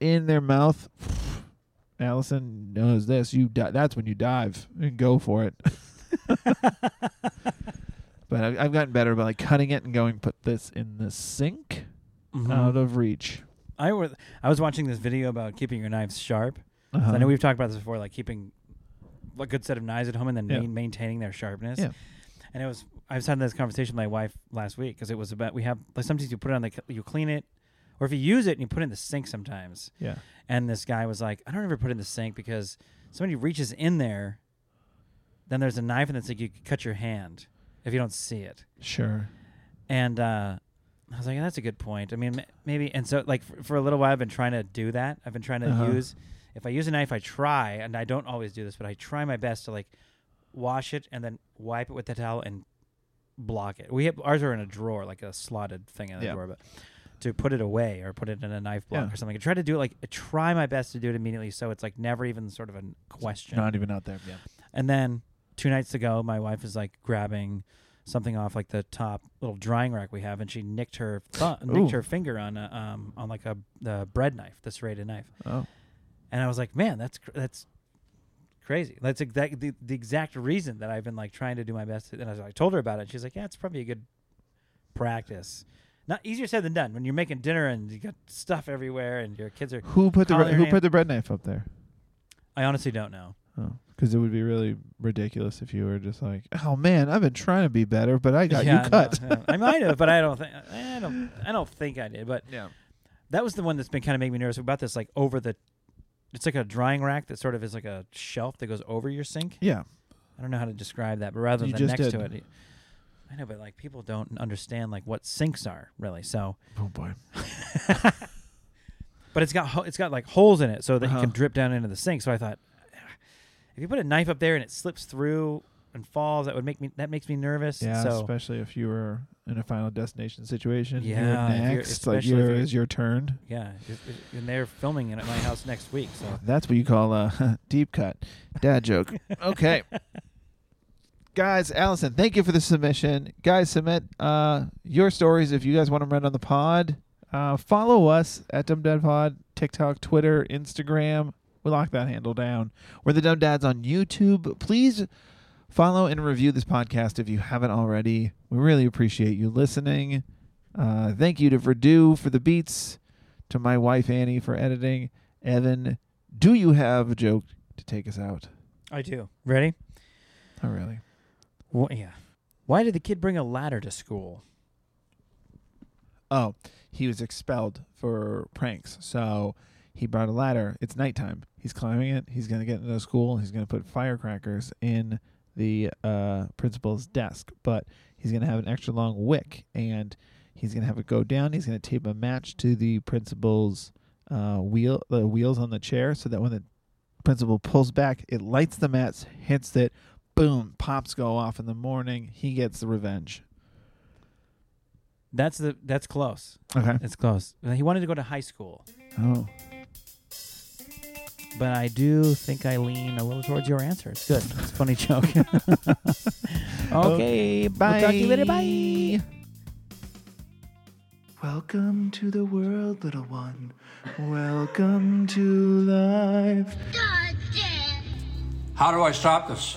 in their mouth, [sighs] Allison knows this. You di- that's when you dive and go for it. [laughs] But I've, I've gotten better by like cutting it and going. Put this in the sink, Mhm. out of reach. I was I was watching this video about keeping your knives sharp. Uh-huh. I know we've talked about this before, like keeping a good set of knives at home and then Yeah. main, maintaining their sharpness. Yeah. And it was I was having this conversation with my wife last week because it was about we have like sometimes you put it on the you clean it, or if you use it and you put it in the sink sometimes. yeah. And this guy was like, I don't ever put it in the sink because somebody reaches in there, then there's a knife and it's like you could cut your hand if you don't see it. Sure. And uh, I was like, that's a good point. I mean, m- maybe. And so, like, for, for a little while, I've been trying to do that. I've been trying to Uh-huh. use, if I use a knife, I try, and I don't always do this, but I try my best to, like, wash it and then wipe it with the towel and block it. We have ours are in a drawer, like a slotted thing in the Yeah. drawer, but to put it away or put it in a knife block Yeah. or something. I try to do it like, I try my best to do it immediately so it's like never even sort of a question. Not even out there. Yeah. And then two nights ago, my wife is like grabbing something off like the top little drying rack we have, and she nicked her th- [laughs] nicked her finger on a, um on like a the bread knife, the serrated knife. Oh. And I was like, man, that's cr- that's crazy. That's exact the, the exact reason that I've been like trying to do my best. And I, was, I told her about it. And she's like, yeah, it's probably a good practice. Not easier said than done when you're making dinner and you got stuff everywhere and your kids are. Who put the Calling bre- her who name. put the bread knife up there? I honestly don't know. Oh, because it would be really ridiculous if you were just like, "Oh man, I've been trying to be better, but I got [laughs] Yeah, you no, cut." yeah. [laughs] I might have, but I don't think [laughs] I don't I don't think I did. But yeah. that was the one that's been kind of making me nervous about this. Like over the, it's like a drying rack that sort of is like a shelf that goes over your sink. Yeah. I don't know how to describe that, but rather You than just next did. to it, I know, but like people don't understand like what sinks are really. So, Oh boy. [laughs] but it's got ho- it's got like holes in it so that Uh-huh. you can drip down into the sink. So I thought, if you put a knife up there and it slips through and falls, that would make me that makes me nervous. Yeah, So especially if you were in a final destination situation. Yeah, You're if you're- next, like you're- is your turn. yeah, and they're filming it at my house next week. So That's what you call a [laughs] deep cut. Dad joke. Okay. [laughs] Guys, Allison, thank you for the submission. Guys, submit uh, your stories if you guys want them read on the pod. Uh, follow us at Dumb Dad Pod, TikTok, Twitter, Instagram. We lock that handle down. We're the Dumb Dads on YouTube. Please follow and review this podcast if you haven't already. We really appreciate you listening. Uh, thank you to Verdu for the beats, to my wife Annie for editing. Evan, do you have a joke to take us out? I do. Ready? Not really. Yeah. Why did the kid bring a ladder to school? Oh, he was expelled for pranks. So he brought a ladder. It's nighttime. He's climbing it. He's going to get into school. He's going to put firecrackers in the uh, principal's desk, but he's going to have an extra long wick, and he's going to have it go down. He's going to tape a match to the principal's uh, wheel, the wheels on the chair, so that when the principal pulls back, it lights the match, hits it, boom, pops go off in the morning. He gets the revenge. That's the that's close. Okay. It's close. He wanted to go to high school, Oh. but I do think I lean a little towards your answer. It's good. It's a funny joke. [laughs] okay, Bye. We'll talk to you later. Bye. Welcome to the world, little one. Welcome to life. How do I stop this?